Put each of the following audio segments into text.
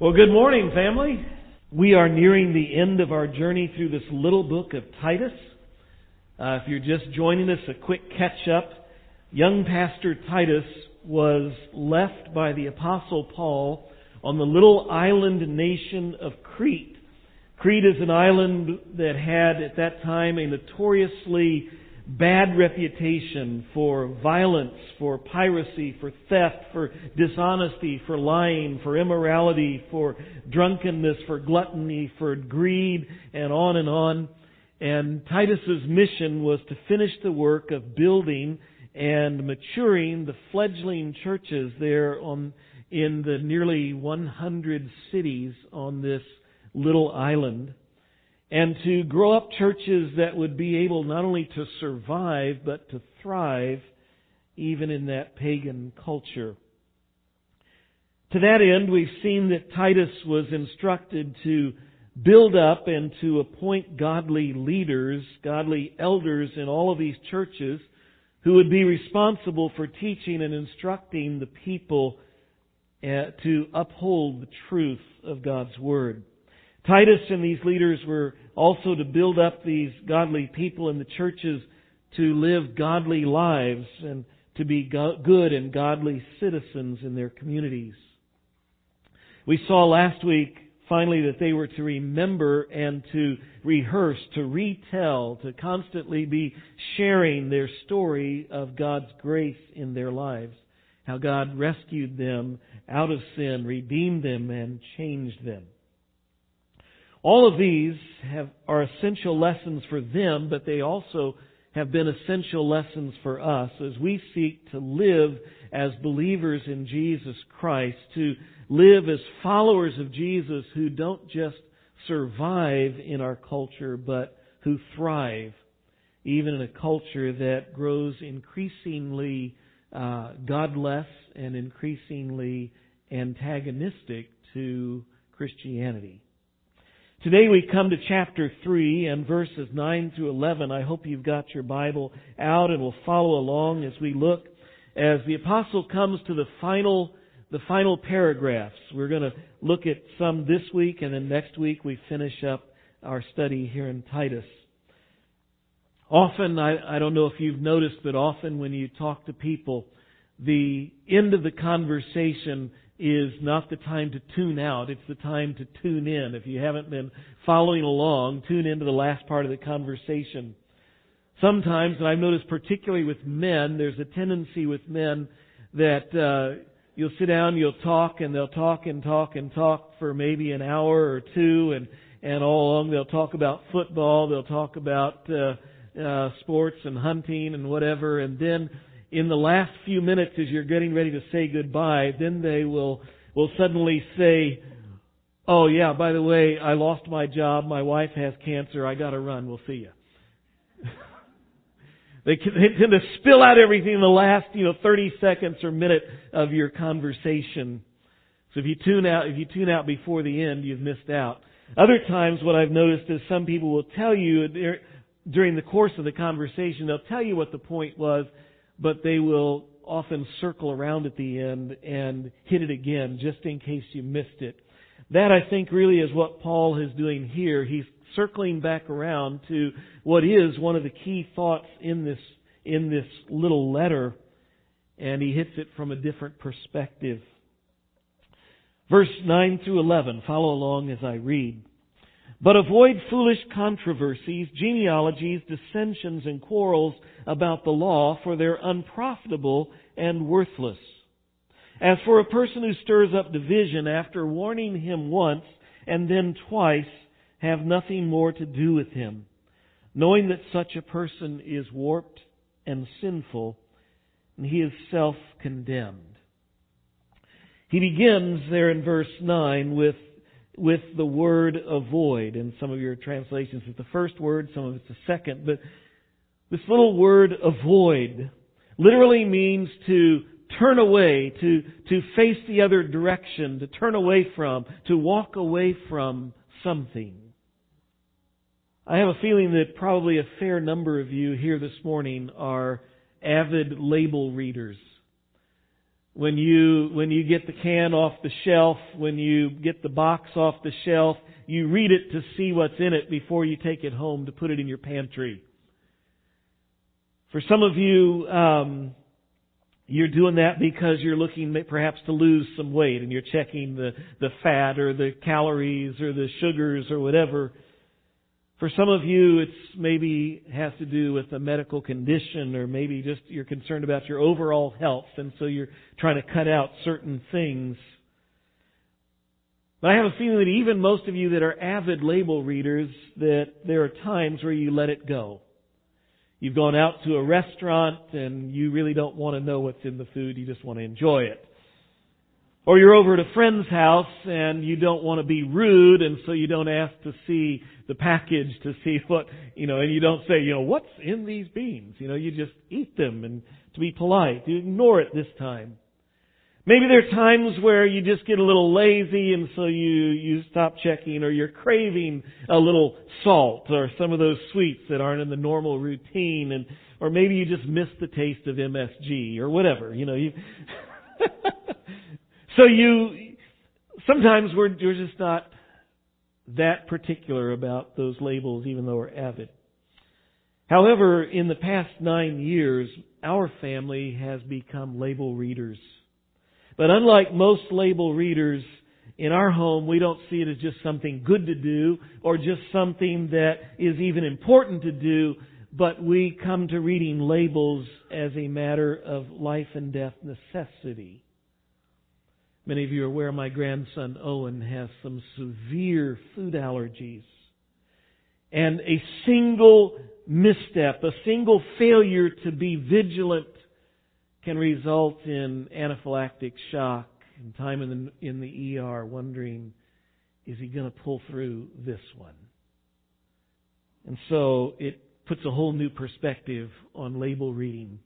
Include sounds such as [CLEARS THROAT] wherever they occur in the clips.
Well, good morning, family. We are nearing the end of our journey through this little book of Titus. Uh, if you're just joining us, a quick catch up. Young Pastor Titus was left by the Apostle Paul on the little island nation of Crete. Crete is an island that had at that time a notoriously bad reputation for violence, for piracy, for theft, for dishonesty, for lying, for immorality, for drunkenness, for gluttony, for greed, and on and on. And Titus's mission was to finish the work of building and maturing the fledgling churches there on in the nearly 100 cities on this little island and to grow up churches that would be able not only to survive, but to thrive even in that pagan culture. To that end, we've seen that Titus was instructed to build up and to appoint godly leaders, godly elders in all of these churches who would be responsible for teaching and instructing the people uh, to uphold the truth of God's Word. Titus and these leaders were also to build up these godly people in the churches to live godly lives and to be good and godly citizens in their communities. We saw last week finally that they were to remember and to rehearse, to retell, to constantly be sharing their story of God's grace in their lives. How God rescued them out of sin, redeemed them, and changed them. All of these have, are essential lessons for them, but they also have been essential lessons for us as we seek to live as believers in Jesus Christ, to live as followers of Jesus who don't just survive in our culture, but who thrive, even in a culture that grows increasingly uh, godless and increasingly antagonistic to Christianity. Today we come to chapter 3 and verses 9 through 11. I hope you've got your Bible out and will follow along as we look as the apostle comes to the final the final paragraphs. We're going to look at some this week and then next week we finish up our study here in Titus. Often, I, I don't know if you've noticed, but often when you talk to people, the end of the conversation is not the time to tune out, it's the time to tune in. If you haven't been following along, tune into the last part of the conversation. Sometimes, and I've noticed particularly with men, there's a tendency with men that uh, you'll sit down, you'll talk, and they'll talk and talk and talk for maybe an hour or two, and and all along they'll talk about football, they'll talk about uh, uh, sports and hunting and whatever, and then in the last few minutes as you're getting ready to say goodbye, then they will, will suddenly say, Oh yeah, by the way, I lost my job, my wife has cancer, I gotta run, we'll see you. [LAUGHS] they, they tend to spill out everything in the last, you know, 30 seconds or minute of your conversation. So if you tune out, if you tune out before the end, you've missed out. Other times what I've noticed is some people will tell you during the course of the conversation, they'll tell you what the point was, but they will often circle around at the end and hit it again just in case you missed it. That I think really is what Paul is doing here. He's circling back around to what is one of the key thoughts in this, in this little letter, and he hits it from a different perspective. Verse 9 through 11, follow along as I read. But avoid foolish controversies, genealogies, dissensions, and quarrels about the law, for they're unprofitable and worthless. As for a person who stirs up division after warning him once and then twice, have nothing more to do with him, knowing that such a person is warped and sinful, and he is self-condemned. He begins there in verse 9 with with the word avoid. In some of your translations, it's the first word, some of it's the second. But this little word avoid literally means to turn away, to, to face the other direction, to turn away from, to walk away from something. I have a feeling that probably a fair number of you here this morning are avid label readers. When you, when you get the can off the shelf, when you get the box off the shelf, you read it to see what's in it before you take it home to put it in your pantry. For some of you, um, you're doing that because you're looking perhaps to lose some weight and you're checking the, the fat or the calories or the sugars or whatever. For some of you, it's maybe has to do with a medical condition or maybe just you're concerned about your overall health and so you're trying to cut out certain things. But I have a feeling that even most of you that are avid label readers, that there are times where you let it go. You've gone out to a restaurant and you really don't want to know what's in the food, you just want to enjoy it. Or you're over at a friend's house and you don't want to be rude and so you don't ask to see the package to see what, you know, and you don't say, you know, what's in these beans? You know, you just eat them and to be polite. You ignore it this time. Maybe there are times where you just get a little lazy and so you, you stop checking or you're craving a little salt or some of those sweets that aren't in the normal routine and, or maybe you just miss the taste of MSG or whatever, you know, you, [LAUGHS] so you, sometimes we're, we're just not that particular about those labels even though we're avid. However, in the past nine years, our family has become label readers. But unlike most label readers, in our home, we don't see it as just something good to do or just something that is even important to do, but we come to reading labels as a matter of life and death necessity. Many of you are aware my grandson Owen has some severe food allergies. And a single misstep, a single failure to be vigilant can result in anaphylactic shock and time in the, in the ER wondering, is he going to pull through this one? And so it puts a whole new perspective on label reading.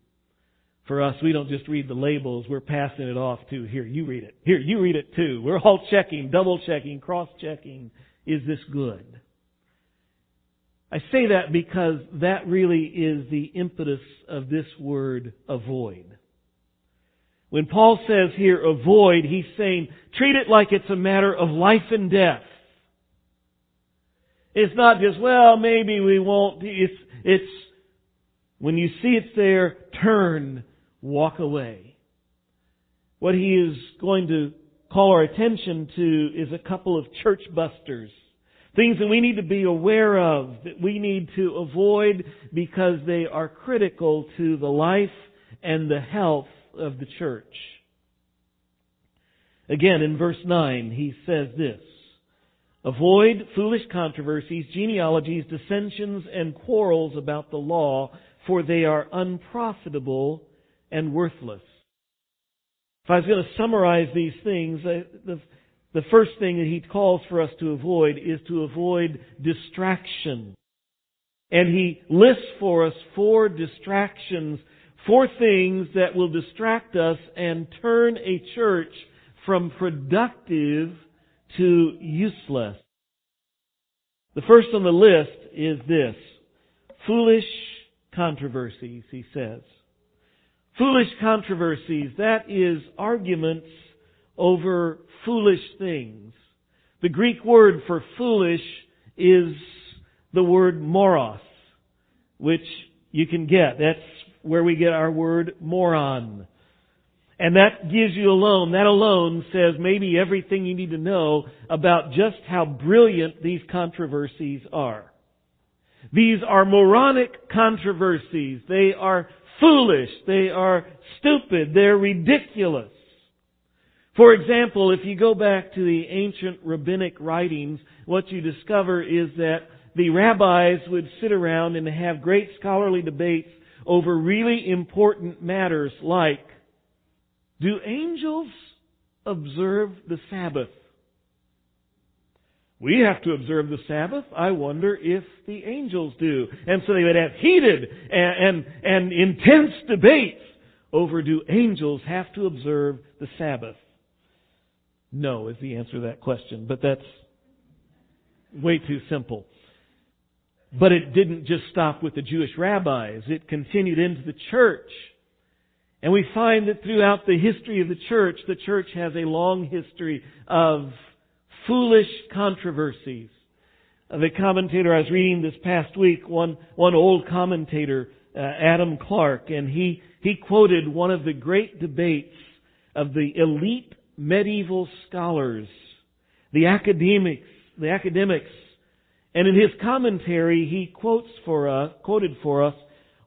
For us, we don't just read the labels, we're passing it off to, here, you read it. Here, you read it too. We're all checking, double checking, cross checking. Is this good? I say that because that really is the impetus of this word avoid. When Paul says here avoid, he's saying treat it like it's a matter of life and death. It's not just, well, maybe we won't. It's, it's, when you see it's there, turn, walk away. What he is going to call our attention to is a couple of church busters. Things that we need to be aware of, that we need to avoid because they are critical to the life and the health of the church. Again, in verse 9, he says this, Avoid foolish controversies, genealogies, dissensions, and quarrels about the law, for they are unprofitable and worthless. If I was going to summarize these things, the, the first thing that he calls for us to avoid is to avoid distraction. And he lists for us four distractions Four things that will distract us and turn a church from productive to useless. The first on the list is this. Foolish controversies, he says. Foolish controversies, that is arguments over foolish things. The Greek word for foolish is the word moros, which you can get. That's where we get our word moron. And that gives you alone, that alone says maybe everything you need to know about just how brilliant these controversies are. These are moronic controversies. They are foolish. They are stupid. They're ridiculous. For example, if you go back to the ancient rabbinic writings, what you discover is that the rabbis would sit around and have great scholarly debates over really important matters like, do angels observe the Sabbath? We have to observe the Sabbath. I wonder if the angels do. And so they would have heated and, and, and intense debates over do angels have to observe the Sabbath? No is the answer to that question, but that's way too simple. But it didn't just stop with the Jewish rabbis. It continued into the church. And we find that throughout the history of the church, the church has a long history of foolish controversies. The commentator I was reading this past week, one, one old commentator, uh, Adam Clarke, and he, he quoted one of the great debates of the elite medieval scholars, the academics, the academics. And in his commentary, he quotes for us, quoted for us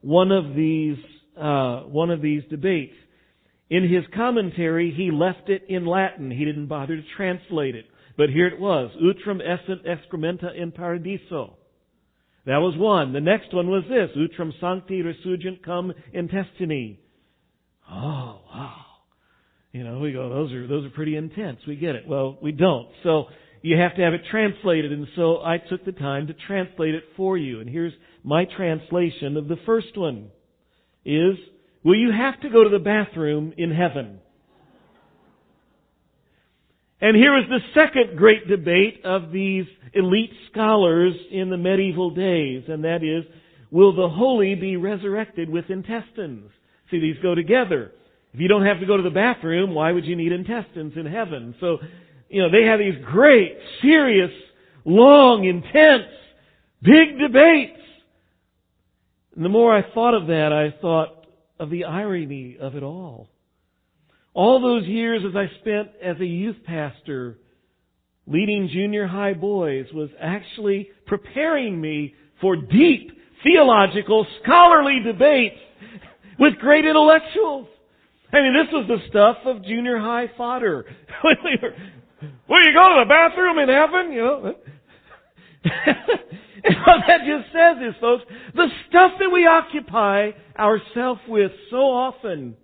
one of these uh, one of these debates. In his commentary, he left it in Latin. He didn't bother to translate it. But here it was. Utrum essent excrementa in paradiso. That was one. The next one was this. Utrum sancti resurgent cum intestini. Oh, wow. You know, we go, those are, those are pretty intense. We get it. Well, we don't. So, you have to have it translated, and so I took the time to translate it for you. And here's my translation of the first one is, will you have to go to the bathroom in heaven? And here is the second great debate of these elite scholars in the medieval days, and that is, will the holy be resurrected with intestines? See, these go together. If you don't have to go to the bathroom, why would you need intestines in heaven? So, you know, they have these great, serious, long, intense, big debates. And the more I thought of that, I thought of the irony of it all. All those years as I spent as a youth pastor leading junior high boys was actually preparing me for deep theological, scholarly debates with great intellectuals. I mean, this was the stuff of junior high fodder. [LAUGHS] Will you go to the bathroom in heaven? You know. [LAUGHS] And what that just says is, folks, the stuff that we occupy ourselves with so often,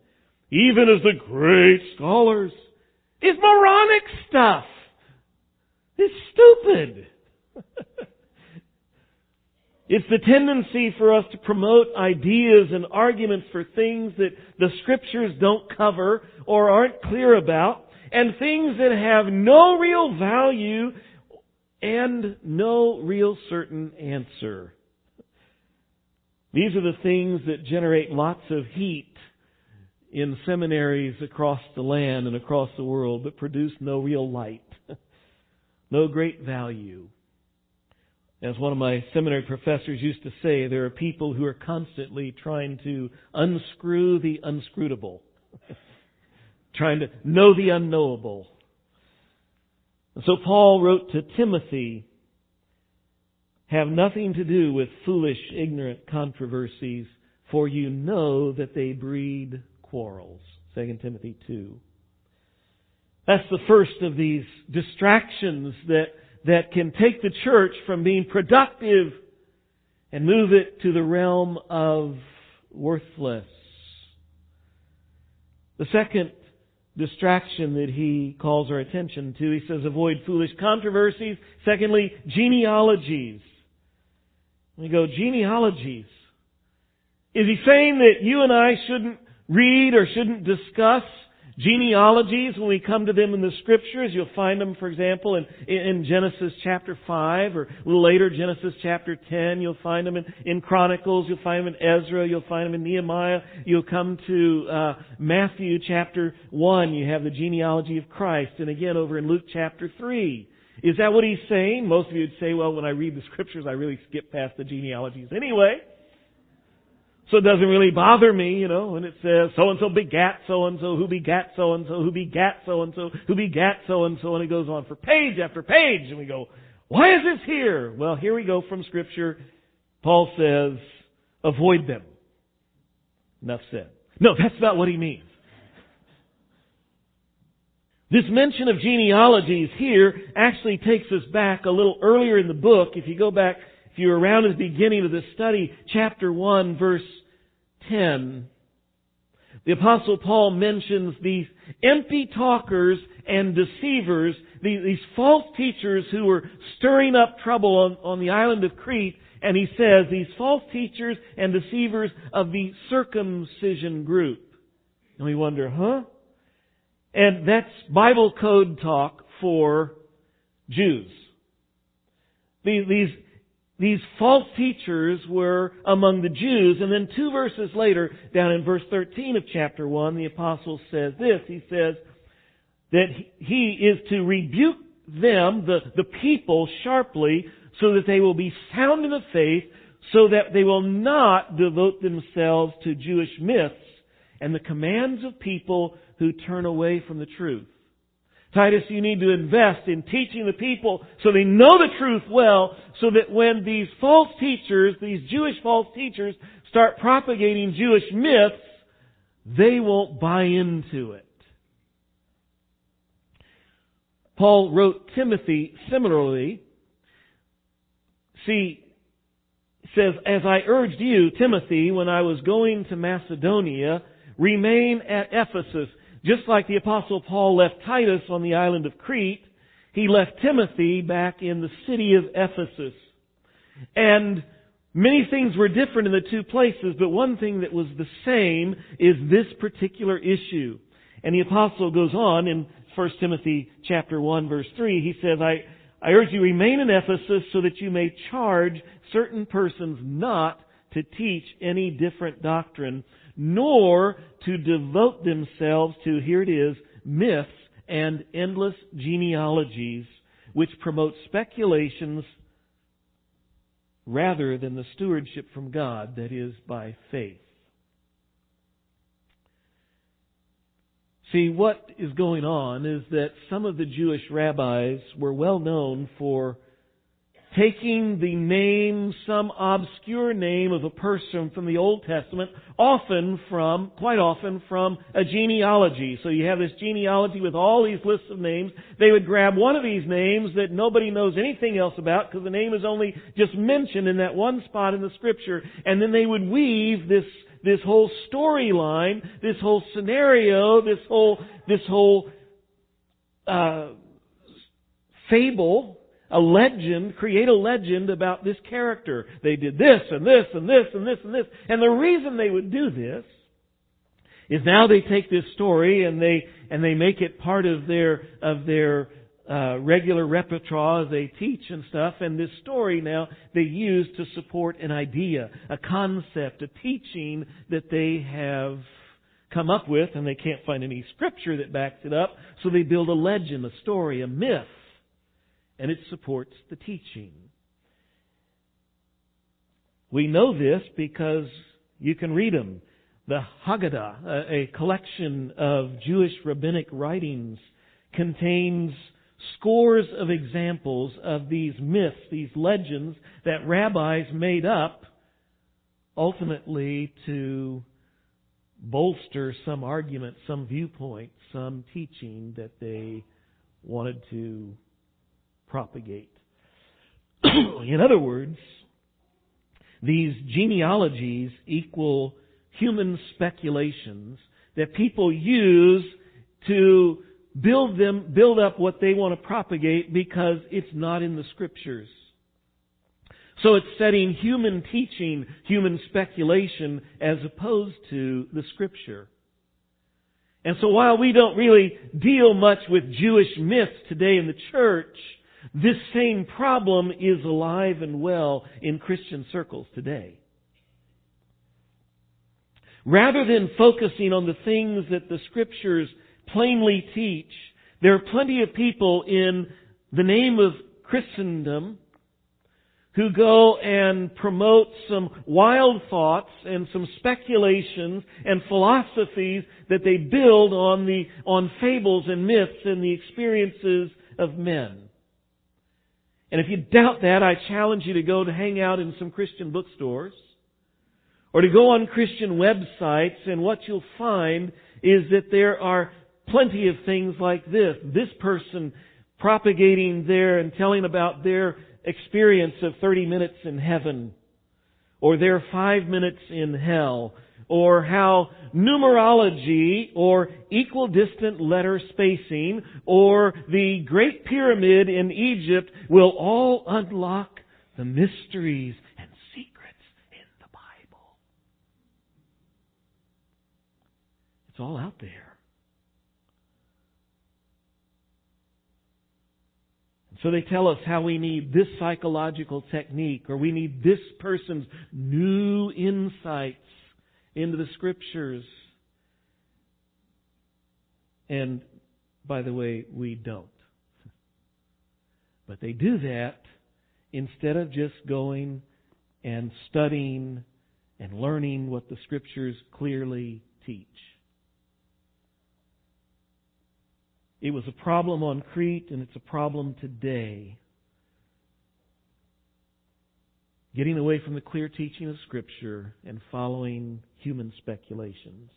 even as the great scholars, is moronic stuff. It's stupid. [LAUGHS] it's the tendency for us to promote ideas and arguments for things that the scriptures don't cover or aren't clear about, and things that have no real value and no real certain answer. These are the things that generate lots of heat in seminaries across the land and across the world, but produce no real light, [LAUGHS] no great value. As one of my seminary professors used to say, there are people who are constantly trying to unscrew the unscrutable, [LAUGHS] trying to know the unknowable. And so Paul wrote to Timothy, have nothing to do with foolish, ignorant controversies, for you know that they breed quarrels. 2 Timothy 2. That's the first of these distractions that, that can take the church from being productive and move it to the realm of worthless. The second distraction that he calls our attention to. He says avoid foolish controversies. Secondly, genealogies. We go, genealogies. Is he saying that you and I shouldn't read or shouldn't discuss genealogies when we come to them in the scriptures. You'll find them, for example, in, in Genesis chapter 5 or later, Genesis chapter 10. You'll find them in, in Chronicles. You'll find them in Ezra. You'll find them in Nehemiah. You'll come to uh, Matthew chapter 1. You have the genealogy of Christ. And again, over in Luke chapter 3. Is that what he's saying? Most of you would say, well, when I read the scriptures, I really skip past the genealogies anyway. So it doesn't really bother me, you know, when it says so and so begat so and so, who begat so and so, who begat so and so, who begat so and so, and it goes on for page after page, and we go, why is this here? Well, here we go from Scripture. Paul says, avoid them. Enough said. No, that's not what he means. This mention of genealogies here actually takes us back a little earlier in the book. If you go back if you're around at the beginning of this study, chapter 1, verse 10, the apostle Paul mentions these empty talkers and deceivers, these, false teachers who were stirring up trouble on, the island of Crete, and he says these false teachers and deceivers of the circumcision group. And we wonder, huh? And that's Bible code talk for Jews. These, these false teachers were among the Jews. And then two verses later, down in verse 13 of chapter 1, the apostle says this. He says that he is to rebuke them, the, the people, sharply, so that they will be sound in the faith, so that they will not devote themselves to Jewish myths and the commands of people who turn away from the truth. Titus, you need to invest in teaching the people so they know the truth well, so that when these false teachers, these Jewish false teachers, start propagating Jewish myths, they won't buy into it. Paul wrote Timothy similarly. See, says, As I urged you, Timothy, when I was going to Macedonia, remain at Ephesus. Just like the apostle Paul left Titus on the island of Crete, he left Timothy back in the city of Ephesus. And many things were different in the two places, but one thing that was the same is this particular issue. And the apostle goes on in 1 Timothy chapter 1 verse 3, he says, I, I urge you remain in Ephesus so that you may charge certain persons not to teach any different doctrine, nor to devote themselves to, here it is, myths and endless genealogies, which promote speculations rather than the stewardship from God that is by faith. See, what is going on is that some of the Jewish rabbis were well known for taking the name, some obscure name of a person from the Old Testament, often from, quite often from a genealogy. So you have this genealogy with all these lists of names. They would grab one of these names that nobody knows anything else about because the name is only just mentioned in that one spot in the scripture, and then they would weave this this whole storyline, this whole scenario, this whole this whole uh, fable a legend, create a legend about this character. They did this and this and this and this and this. And the reason they would do this is now they take this story and they and they make it part of their of their uh, regular repertoire as they teach and stuff. And this story now they use to support an idea, a concept, a teaching that they have come up with, and they can't find any scripture that backs it up. So they build a legend, a story, a myth and it supports the teaching. We know this because you can read them. The Haggadah, a collection of Jewish rabbinic writings, contains scores of examples of these myths, these legends that rabbis made up ultimately to bolster some argument, some viewpoint, some teaching that they wanted to propagate. [CLEARS THROAT] In other words, these genealogies equal human speculations that people use to build them, build up what they want to propagate because it's not in the scriptures. So it's setting human teaching, human speculation as opposed to the scripture. And so while we don't really deal much with Jewish myths today in the church, this same problem is alive and well in Christian circles today. Rather than focusing on the things that the scriptures plainly teach, there are plenty of people in the name of Christendom who go and promote some wild thoughts and some speculations and philosophies that they build on the, on fables and myths and the experiences of men. And if you doubt that, I challenge you to go to hang out in some Christian bookstores or to go on Christian websites and what you'll find is that there are plenty of things like this. This person propagating there and telling about their experience of 30 minutes in heaven or their five minutes in hell or how numerology or equidistant letter spacing or the Great Pyramid in Egypt will all unlock the mysteries and secrets in the Bible. It's all out there. So they tell us how we need this psychological technique or we need this person's new insights into the scriptures. And by the way, we don't. But they do that instead of just going and studying and learning what the scriptures clearly teach. It was a problem on Crete and it's a problem today. Getting away from the clear teaching of Scripture and following human speculations.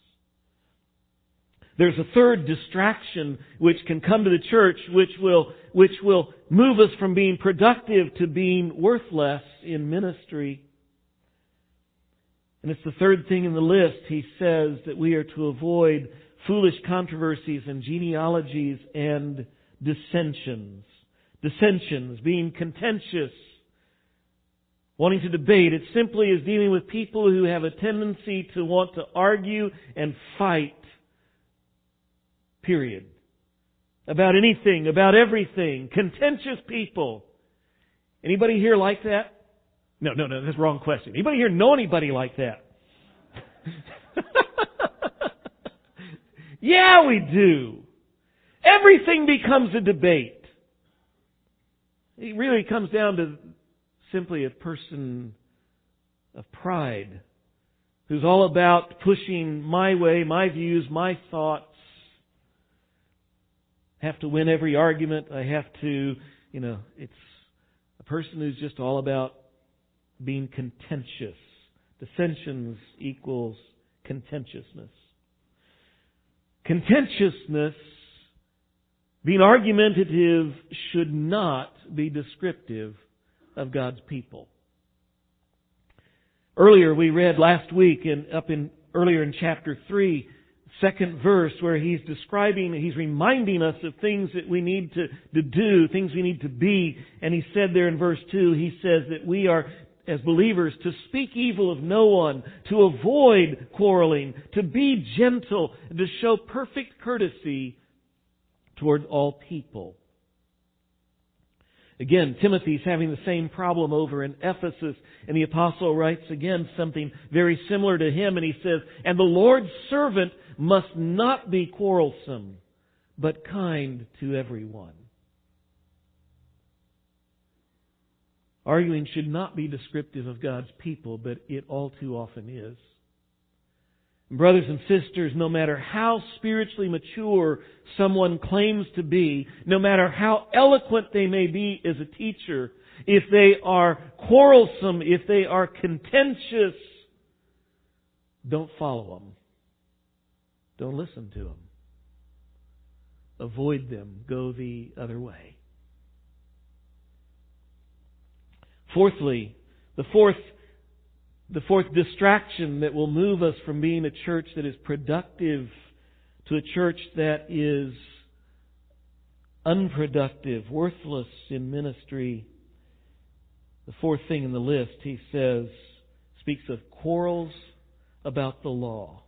There's a third distraction which can come to the church which will, which will move us from being productive to being worthless in ministry. And it's the third thing in the list. He says that we are to avoid foolish controversies and genealogies and dissensions. Dissensions, being contentious, wanting to debate. It simply is dealing with people who have a tendency to want to argue and fight. Period. About anything, about everything. Contentious people. Anybody here like that? No, no, no, that's wrong question. Anybody here know anybody like that? [LAUGHS] Yeah, we do. Everything becomes a debate. It really comes down to simply a person of pride who's all about pushing my way, my views, my thoughts. I have to win every argument. I have to, you know, it's a person who's just all about being contentious. Dissensions equals contentiousness. Contentiousness, being argumentative, should not be descriptive of God's people. Earlier we read last week in, up in, earlier in chapter 3, second verse where he's describing, he's reminding us of things that we need to, to do, things we need to be. And he said there in verse 2, he says that we are as believers to speak evil of no one, to avoid quarreling, to be gentle, to show perfect courtesy toward all people. Again, Timothy's having the same problem over in Ephesus, and the apostle writes again something very similar to him, and he says, And the Lord's servant must not be quarrelsome, but kind to everyone. Arguing should not be descriptive of God's people, but it all too often is. Brothers and sisters, no matter how spiritually mature someone claims to be, no matter how eloquent they may be as a teacher, if they are quarrelsome, if they are contentious, don't follow them. Don't listen to them. Avoid them. Go the other way. Fourthly, the fourth, the fourth distraction that will move us from being a church that is productive to a church that is unproductive, worthless in ministry. The fourth thing in the list, he says, speaks of quarrels about the law.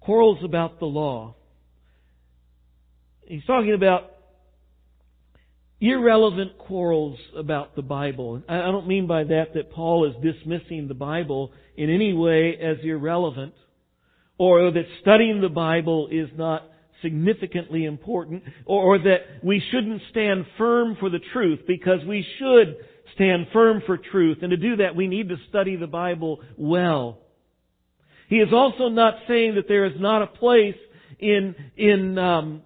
Quarrels about the law. He's talking about irrelevant quarrels about the Bible. I don't mean by that that Paul is dismissing the Bible in any way as irrelevant or that studying the Bible is not significantly important or, that we shouldn't stand firm for the truth because we should stand firm for truth and to do that we need to study the Bible well. He is also not saying that there is not a place in, in, um,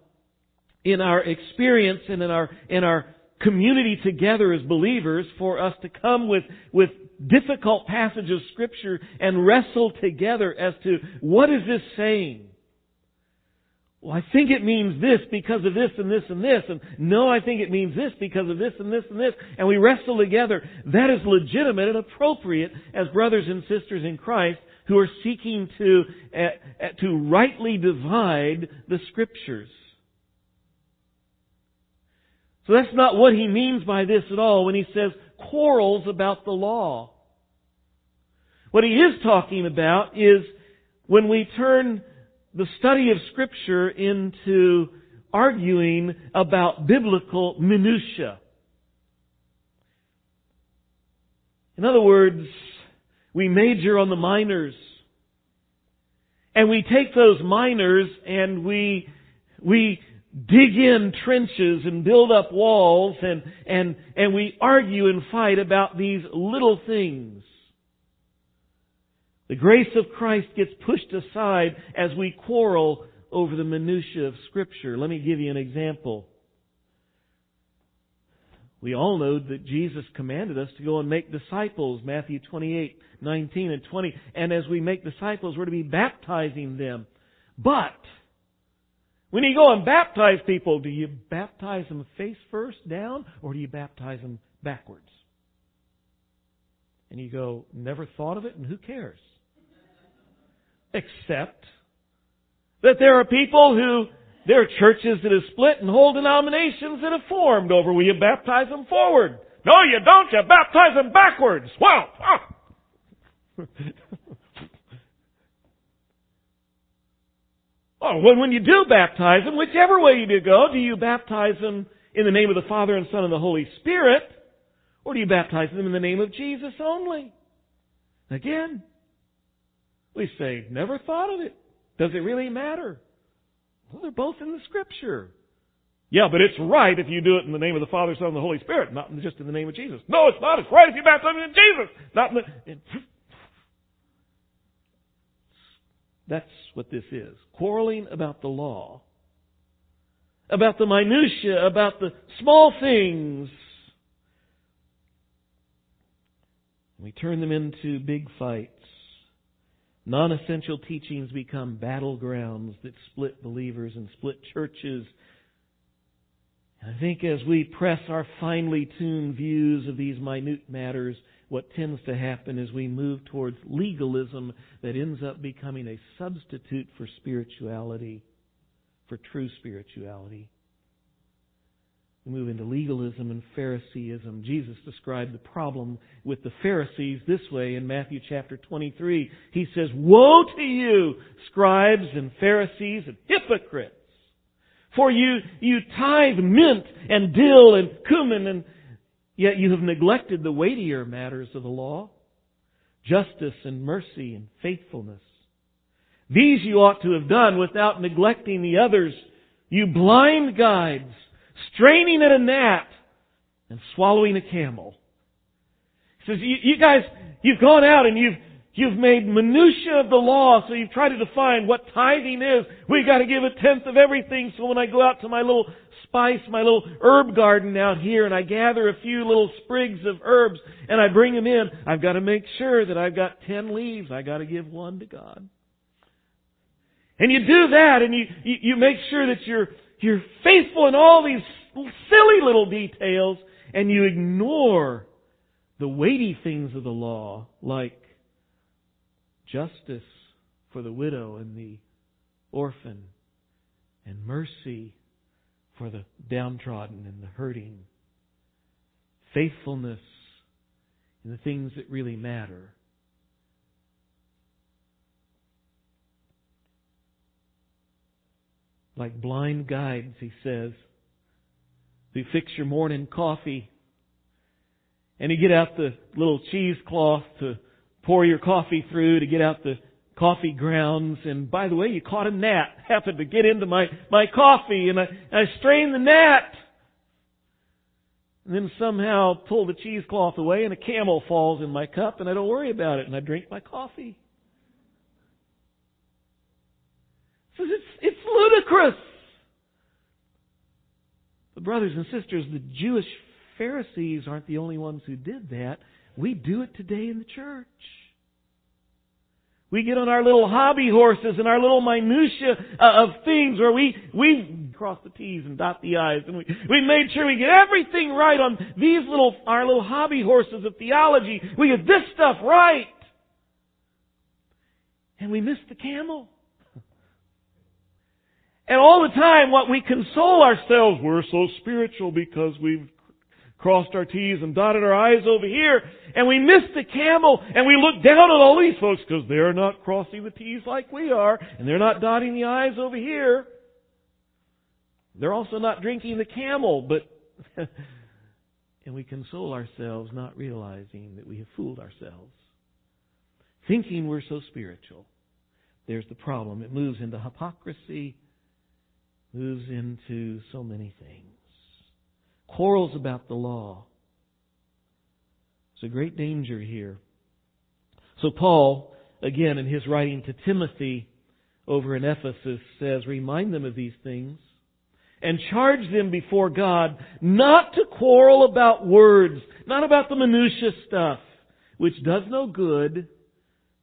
in our experience and in our, in our community together as believers for us to come with, with difficult passages of scripture and wrestle together as to what is this saying? Well, I think it means this because of this and this and this. And no, I think it means this because of this and this and this. And we wrestle together. That is legitimate and appropriate as brothers and sisters in Christ who are seeking to, uh, to rightly divide the scriptures. So that's not what he means by this at all when he says quarrels about the law. What he is talking about is when we turn the study of Scripture into arguing about biblical minutia. In other words, we major on the minors. And we take those minors and we, we dig in trenches and build up walls and, and, and we argue and fight about these little things. The grace of Christ gets pushed aside as we quarrel over the minutiae of Scripture. Let me give you an example. We all know that Jesus commanded us to go and make disciples, Matthew 28, 19 and 20. And as we make disciples, we're to be baptizing them. But, when you go and baptize people, do you baptize them face first down, or do you baptize them backwards? And you go, never thought of it, and who cares? Except that there are people who, there are churches that have split and whole denominations that have formed over will you baptize them forward? No, you don't. You baptize them backwards. Well, ah. [LAUGHS] oh, when, when you do baptize them, whichever way you do go, do you baptize them in the name of the Father and Son and the Holy Spirit, or do you baptize them in the name of Jesus only? Again, we say, never thought of it. Does it really matter? Well, they're both in the Scripture. Yeah, but it's right if you do it in the name of the Father, Son, and the Holy Spirit, not just in the name of Jesus. No, it's not. It's right if you baptize them in Jesus, not in the. In, that's what this is. Quarreling about the law. About the minutiae, about the small things. We turn them into big fights. Non-essential teachings become battlegrounds that split believers and split churches. And I think as we press our finely tuned views of these minute matters, what tends to happen is we move towards legalism that ends up becoming a substitute for spirituality, for true spirituality. We move into legalism and Phariseeism. Jesus described the problem with the Pharisees this way in Matthew chapter 23. He says, Woe to you, scribes and Pharisees and hypocrites! For you, you tithe mint and dill and cumin and yet you have neglected the weightier matters of the law, justice and mercy and faithfulness. These you ought to have done without neglecting the others, you blind guides straining at a gnat and swallowing a camel. He says, you, you guys, you've gone out and you've, you've made minutia of the law, so you've tried to define what tithing is. We've got to give a tenth of everything, so when I go out to my little spice, my little herb garden out here, and I gather a few little sprigs of herbs, and I bring them in, I've got to make sure that I've got ten leaves. I've got to give one to God. And you do that, and you, you, you make sure that you're you're faithful in all these silly little details, and you ignore the weighty things of the law, like justice for the widow and the orphan, and mercy for the downtrodden and the hurting, faithfulness in the things that really matter. like blind guides, he says. You fix your morning coffee and you get out the little cheesecloth to pour your coffee through, to get out the coffee grounds. And by the way, you caught a gnat, [LAUGHS] happened to get into my, my coffee and I, I strained the gnat. And then somehow pull the cheesecloth away and a camel falls in my cup and I don't worry about it and I drink my coffee. Says it's, it's ludicrous. But brothers and sisters, the Jewish Pharisees aren't the only ones who did that. We do it today in the church. We get on our little hobby horses and our little minutia uh, of things where we, we cross the T's and dot the I's and we, we made sure we get everything right on these little, our little hobby horses of theology. We get this stuff right. And we miss the camel. And all the time, what we console ourselves, we're so spiritual because we've crossed our T's and dotted our I's over here, and we miss the camel, and we look down on all these folks because they're not crossing the T's like we are, and they're not dotting the I's over here. They're also not drinking the camel, but [LAUGHS] and we console ourselves not realizing that we have fooled ourselves. Thinking we're so spiritual. There's the problem. It moves into hypocrisy, moves into so many things. Quarrels about the law. It's a great danger here. So Paul, again in his writing to Timothy over in Ephesus, says, remind them of these things and charge them before God not to quarrel about words, not about the minutia stuff, which does no good,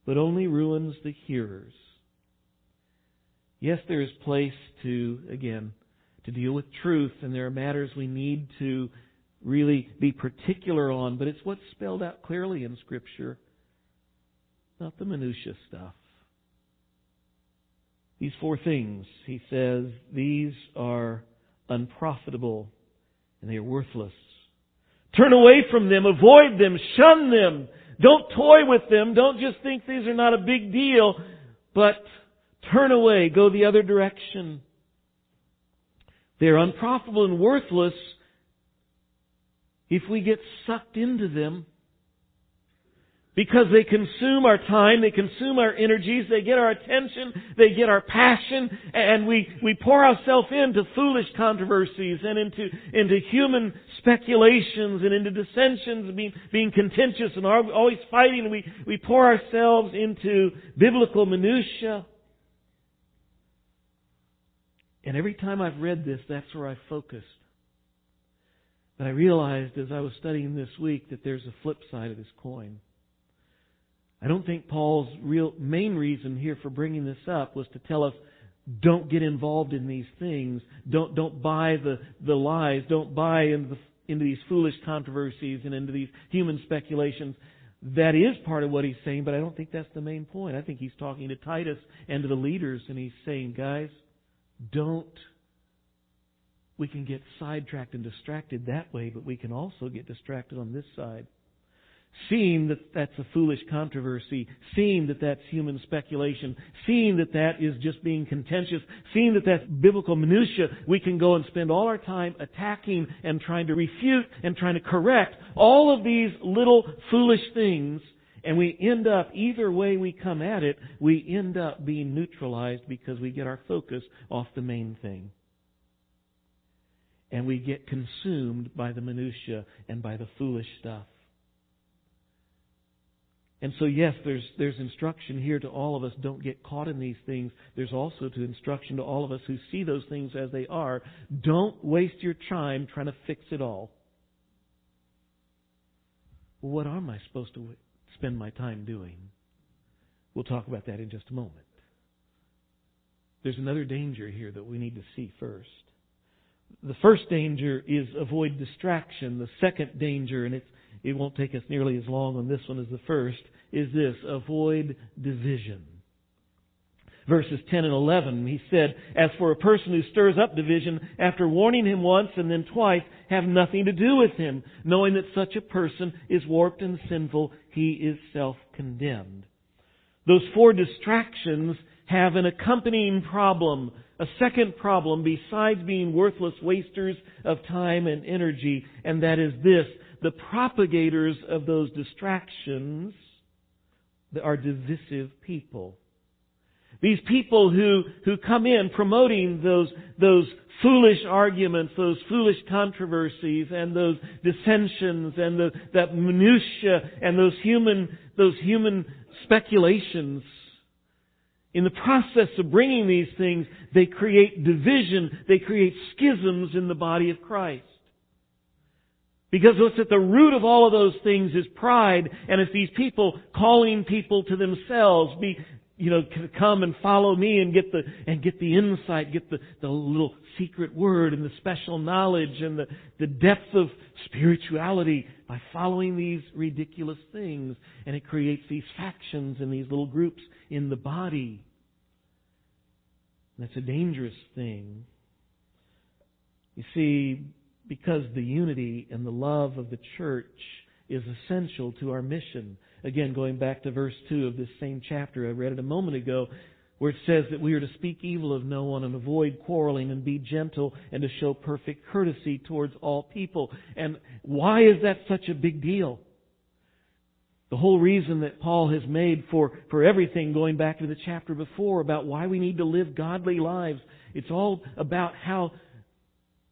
but only ruins the hearers. Yes, there is place to, again, to deal with truth, and there are matters we need to really be particular on, but it's what's spelled out clearly in Scripture, not the minutia stuff. These four things, he says, these are unprofitable and they are worthless. Turn away from them, avoid them, shun them. Don't toy with them. Don't just think these are not a big deal, but turn away, go the other direction. They're unprofitable and worthless if we get sucked into them because they consume our time, they consume our energies, they get our attention, they get our passion, and we, we pour ourselves into foolish controversies and into, into human speculations and into dissensions, being, being contentious and always fighting, we, we pour ourselves into biblical minutiae. And every time I've read this, that's where I focused. But I realized as I was studying this week that there's a flip side of this coin. I don't think Paul's real main reason here for bringing this up was to tell us don't get involved in these things. Don't don't buy the the lies. Don't buy into the, into these foolish controversies and into these human speculations. That is part of what he's saying, but I don't think that's the main point. I think he's talking to Titus and to the leaders, and he's saying, guys, don't. We can get sidetracked and distracted that way, but we can also get distracted on this side seeing that that's a foolish controversy, seeing that that's human speculation, seeing that that is just being contentious, seeing that that's biblical minutia, we can go and spend all our time attacking and trying to refute and trying to correct all of these little foolish things, and we end up, either way we come at it, we end up being neutralized because we get our focus off the main thing. And we get consumed by the minutia and by the foolish stuff. And so, yes, there's, there's instruction here to all of us. Don't get caught in these things. There's also to instruction to all of us who see those things as they are. Don't waste your time trying to fix it all. What am I supposed to spend my time doing? We'll talk about that in just a moment. There's another danger here that we need to see first. The first danger is avoid distraction. The second danger, and it won't take us nearly as long on this one as the first, is this avoid division. Verses 10 and 11, he said, As for a person who stirs up division, after warning him once and then twice, have nothing to do with him, knowing that such a person is warped and sinful, he is self-condemned. Those four distractions have an accompanying problem, a second problem besides being worthless wasters of time and energy, and that is this, the propagators of those distractions are divisive people. These people who, who come in promoting those, those foolish arguments, those foolish controversies, and those dissensions, and the, that minutia, and those human, those human speculations. In the process of bringing these things, they create division, they create schisms in the body of Christ. Because what's at the root of all of those things is pride, and it's these people calling people to themselves, be, you know, come and follow me and get the, and get the insight, get the, the little secret word and the special knowledge and the, the depth of spirituality by following these ridiculous things. And it creates these factions and these little groups in the body. That's a dangerous thing. You see, because the unity and the love of the church is essential to our mission. Again, going back to verse 2 of this same chapter, I read it a moment ago. where it says that we are to speak evil of no one and avoid quarreling and be gentle and to show perfect courtesy towards all people. And why is that such a big deal? The whole reason that Paul has made for, for everything going back to the chapter before about why we need to live godly lives. It's all about how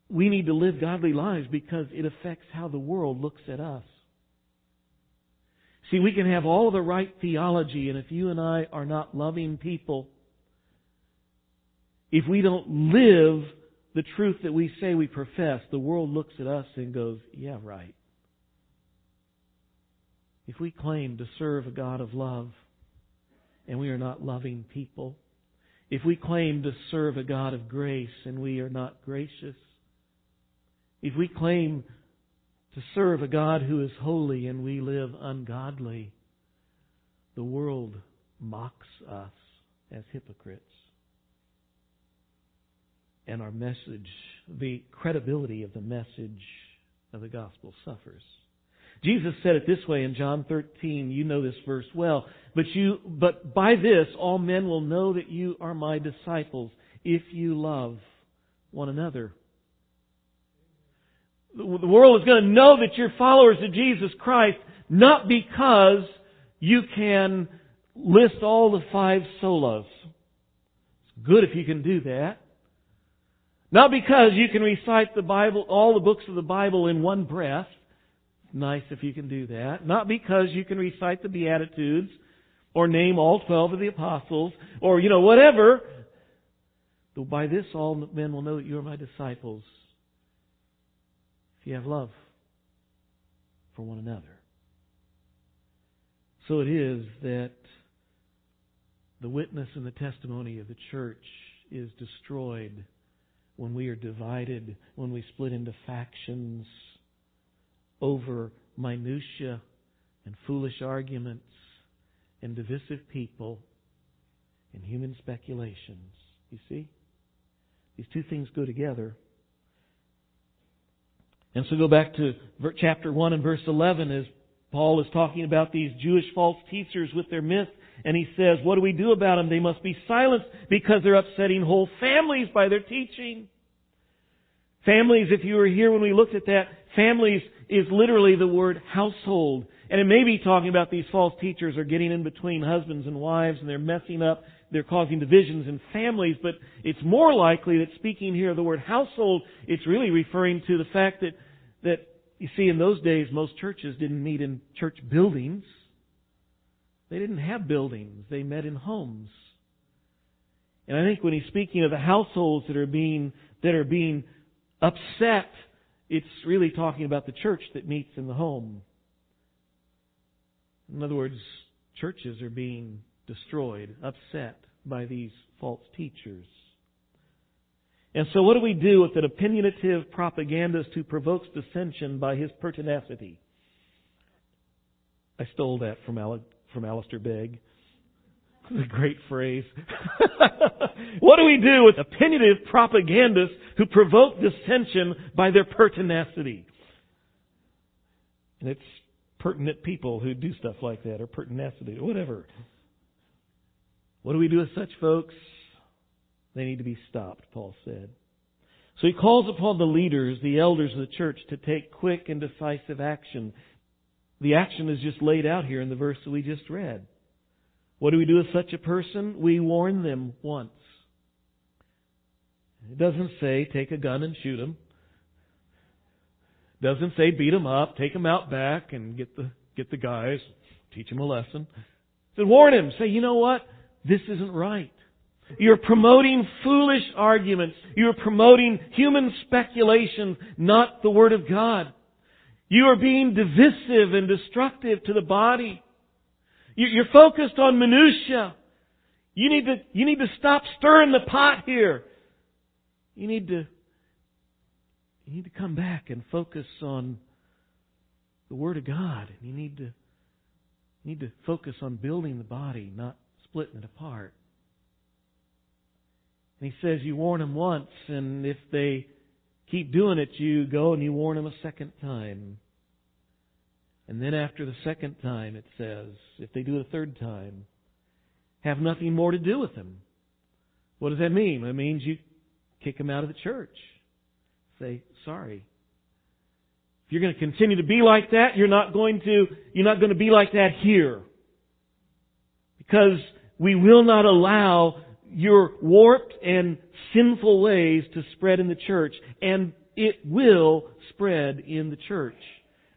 we need to live godly lives because it affects how the world looks at us. See, we can have all the right theology, and if you and I are not loving people, if we don't live the truth that we say we profess, the world looks at us and goes, yeah, right. If we claim to serve a God of love and we are not loving people, if we claim to serve a God of grace and we are not gracious, if we claim to serve a God who is holy and we live ungodly, the world mocks us as hypocrites. And our message, the credibility of the message of the gospel suffers. Jesus said it this way in John 13. You know this verse well. But you, but by this all men will know that you are my disciples if you love one another. The world is going to know that you're followers of Jesus Christ not because you can list all the five solas. It's good if you can do that. Not because you can recite the Bible, all the books of the Bible in one breath. Nice if you can do that. Not because you can recite the Beatitudes or name all twelve of the apostles or, you know, whatever. Though by this all men will know that you are my disciples if you have love for one another. So it is that the witness and the testimony of the church is destroyed when we are divided, when we split into factions over minutia and foolish arguments and divisive people and human speculations. You see? These two things go together. And so go back to chapter 1 and verse 11 as Paul is talking about these Jewish false teachers with their myth. And he says, what do we do about them? They must be silenced because they're upsetting whole families by their teaching. Families, if you were here when we looked at that, families is literally the word household. And it may be talking about these false teachers are getting in between husbands and wives and they're messing up, they're causing divisions in families, but it's more likely that speaking here of the word household, it's really referring to the fact that, that you see in those days most churches didn't meet in church buildings. They didn't have buildings. They met in homes. And I think when he's speaking of the households that are being, that are being upset it's really talking about the church that meets in the home. In other words, churches are being destroyed, upset by these false teachers. And so what do we do with an opinionative propagandist who provokes dissension by his pertinacity? I stole that from, Al- from Alistair Begg. It's a great phrase. [LAUGHS] what do we do with opinionative propagandists who provoke dissension by their pertinacity? And it's pertinent people who do stuff like that, or pertinacity, or whatever. What do we do with such folks? They need to be stopped, Paul said. So he calls upon the leaders, the elders of the church, to take quick and decisive action. The action is just laid out here in the verse that we just read. What do we do with such a person? We warn them once. It doesn't say take a gun and shoot them. It doesn't say beat them up, take them out back and get the get the guys, teach them a lesson. It says warn him. Say, you know what? This isn't right. You're promoting foolish arguments. You're promoting human speculation, not the Word of God. You are being divisive and destructive to the body. You're focused on minutia. You need to, you need to stop stirring the pot here. You need to, you need to come back and focus on the Word of God. And you need to, you need to focus on building the body, not splitting it apart. And he says you warn them once, and if they keep doing it, you go and you warn them a second time. And then after the second time, it says, if they do it a third time, have nothing more to do with them. What does that mean? It means you kick them out of the church. Say, sorry. If you're going to continue to be like that, you're not going to, you're not going to be like that here. Because we will not allow your warped and sinful ways to spread in the church. And it will spread in the church.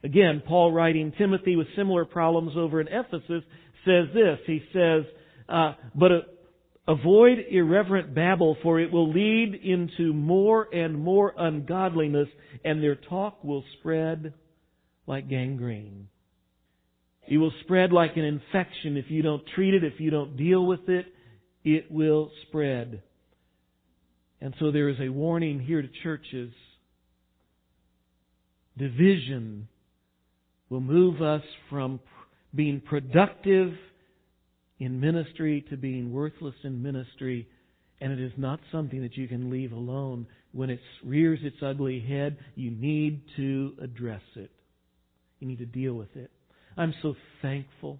Again, Paul writing Timothy with similar problems over in Ephesus says this. He says, uh, but uh, avoid irreverent babble for it will lead into more and more ungodliness and their talk will spread like gangrene. It will spread like an infection if you don't treat it, if you don't deal with it, it will spread. And so there is a warning here to churches. Division will move us from being productive in ministry to being worthless in ministry. And it is not something that you can leave alone. When it rears its ugly head, you need to address it. You need to deal with it. I'm so thankful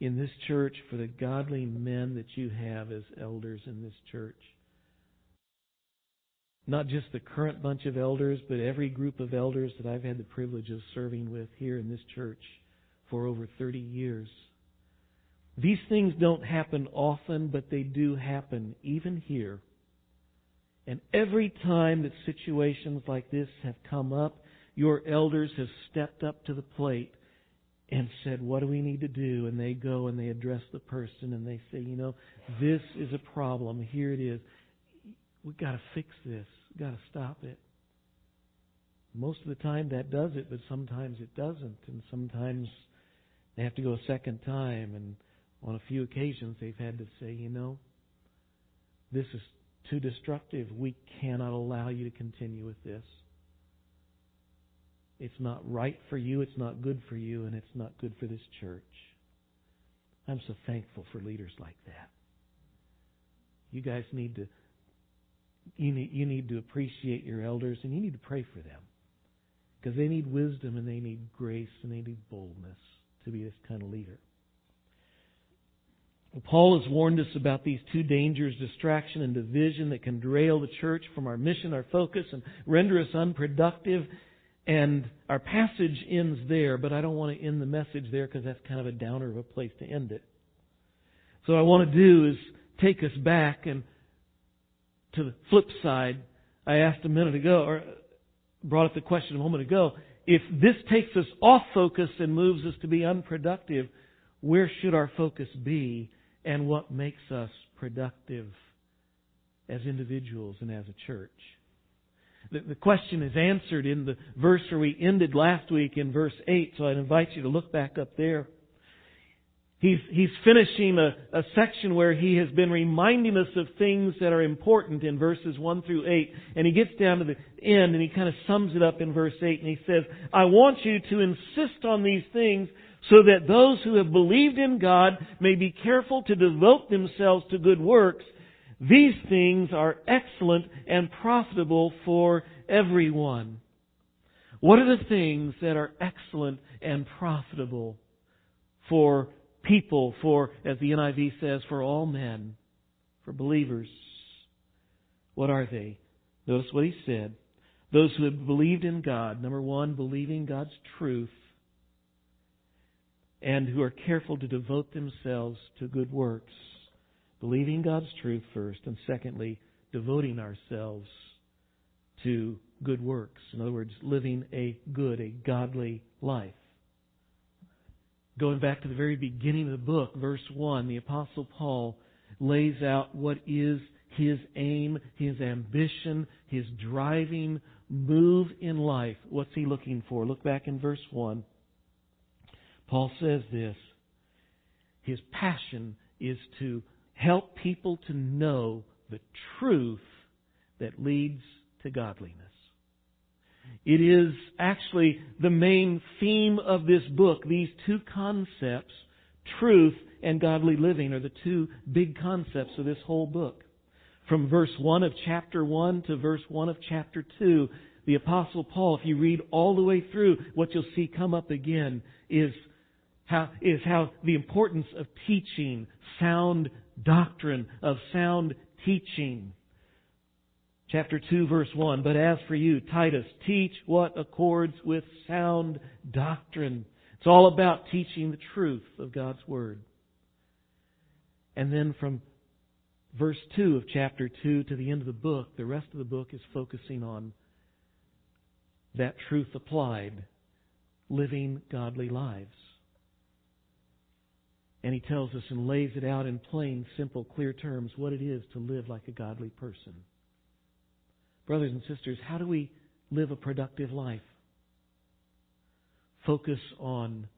in this church for the godly men that you have as elders in this church. Not just the current bunch of elders, but every group of elders that I've had the privilege of serving with here in this church for over 30 years. These things don't happen often, but they do happen, even here. And every time that situations like this have come up, your elders have stepped up to the plate and said, What do we need to do? And they go and they address the person and they say, You know, this is a problem. Here it is. We've got to fix this. We've got to stop it. Most of the time that does it, but sometimes it doesn't. And sometimes they have to go a second time. And on a few occasions, they've had to say, You know, this is too destructive. We cannot allow you to continue with this. It's not right for you, it's not good for you, and it's not good for this church. I'm so thankful for leaders like that. You guys need to you need, you need to appreciate your elders and you need to pray for them. Because they need wisdom and they need grace and they need boldness to be this kind of leader. Paul has warned us about these two dangers, distraction and division, that can derail the church from our mission, our focus, and render us unproductive and our passage ends there, but I don't want to end the message there because that's kind of a downer of a place to end it. So what I want to do is take us back and to the flip side. I asked a minute ago, or brought up the question a moment ago, if this takes us off focus and moves us to be unproductive, where should our focus be and what makes us productive as individuals and as a church? The, the question is answered in the verse where we ended last week in verse 8, so I'd invite you to look back up there. He's, he's finishing a, a section where he has been reminding us of things that are important in verses 1 through 8. And he gets down to the end and he kind of sums it up in verse 8 and he says, I want you to insist on these things so that those who have believed in God may be careful to devote themselves to good works these things are excellent and profitable for everyone. What are the things that are excellent and profitable for people, for, as the NIV says, for all men, for believers? What are they? Notice what he said. Those who have believed in God, number one, believing God's truth, and who are careful to devote themselves to good works believing God's truth first, and secondly, devoting ourselves to good works. In other words, living a good, a godly life. Going back to the very beginning of the book, verse 1, the Apostle Paul lays out what is his aim, his ambition, his driving move in life. What's he looking for? Look back in verse 1. Paul says this His passion is to help people to know the truth that leads to godliness. It is actually the main theme of this book. These two concepts, truth and godly living, are the two big concepts of this whole book. From verse 1 of chapter 1 to verse 1 of chapter 2, the Apostle Paul, if you read all the way through, what you'll see come up again is how, is how the importance of teaching sound doctrine, of sound teaching. Chapter 2 verse 1, But as for you, Titus, teach what accords with sound doctrine. It's all about teaching the truth of God's Word. And then from verse 2 of chapter 2 to the end of the book, the rest of the book is focusing on that truth applied, living godly lives. And he tells us and lays it out in plain, simple, clear terms what it is to live like a godly person. Brothers and sisters, how do we live a productive life? Focus on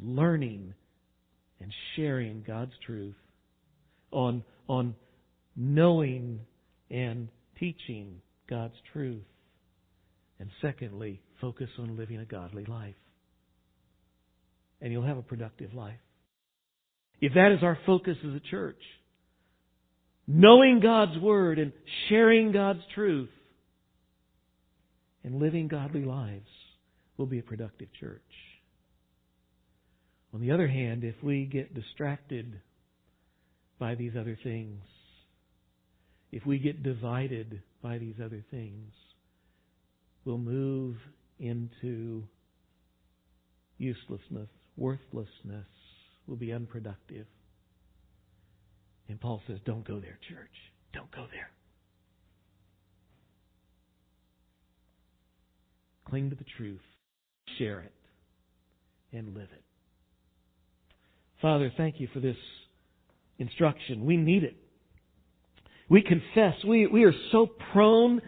learning and sharing God's truth, on, on knowing and teaching God's truth. And secondly, focus on living a godly life. And you'll have a productive life. If that is our focus as a church, knowing God's Word and sharing God's truth and living godly lives, we'll be a productive church. On the other hand, if we get distracted by these other things, if we get divided by these other things, we'll move into uselessness, worthlessness, will be unproductive. And Paul says, don't go there, church. Don't go there. Cling to the truth, share it, and live it. Father, thank you for this instruction. We need it. We confess we, we are so prone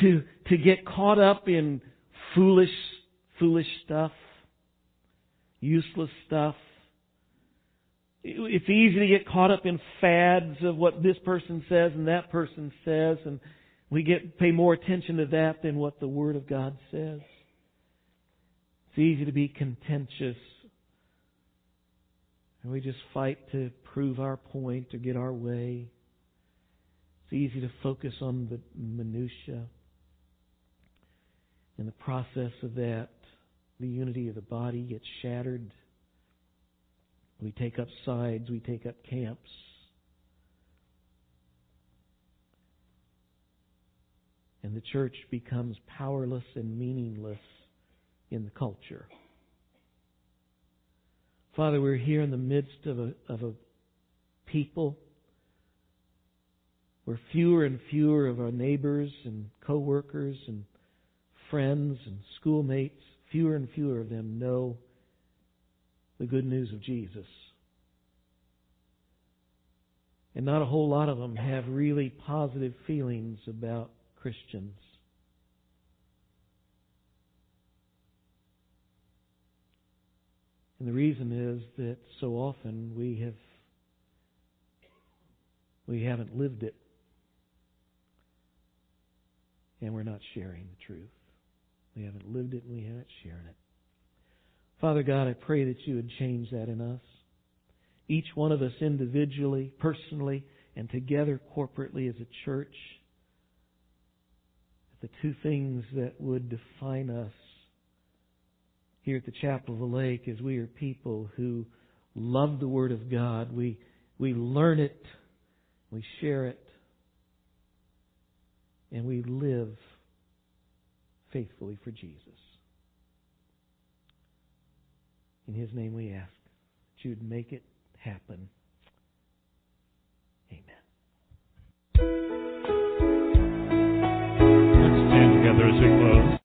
to, to get caught up in foolish, foolish stuff, useless stuff. It's easy to get caught up in fads of what this person says and that person says, and we get pay more attention to that than what the Word of God says. It's easy to be contentious. And we just fight to prove our point or get our way. It's easy to focus on the minutiae. In the process of that, the unity of the body gets shattered. We take up sides, we take up camps. And the church becomes powerless and meaningless in the culture. Father, we're here in the midst of a, of a people where fewer and fewer of our neighbors and co-workers and friends and schoolmates, fewer and fewer of them know the good news of Jesus. And not a whole lot of them have really positive feelings about Christians. And the reason is that so often we have we haven't lived it. And we're not sharing the truth. We haven't lived it and we haven't shared it. Father God, I pray that you would change that in us. Each one of us individually, personally, and together corporately as a church. The two things that would define us here at the Chapel of the Lake is we are people who love the Word of God. We, we learn it, we share it, and we live faithfully for Jesus. In His name we ask that you would make it happen.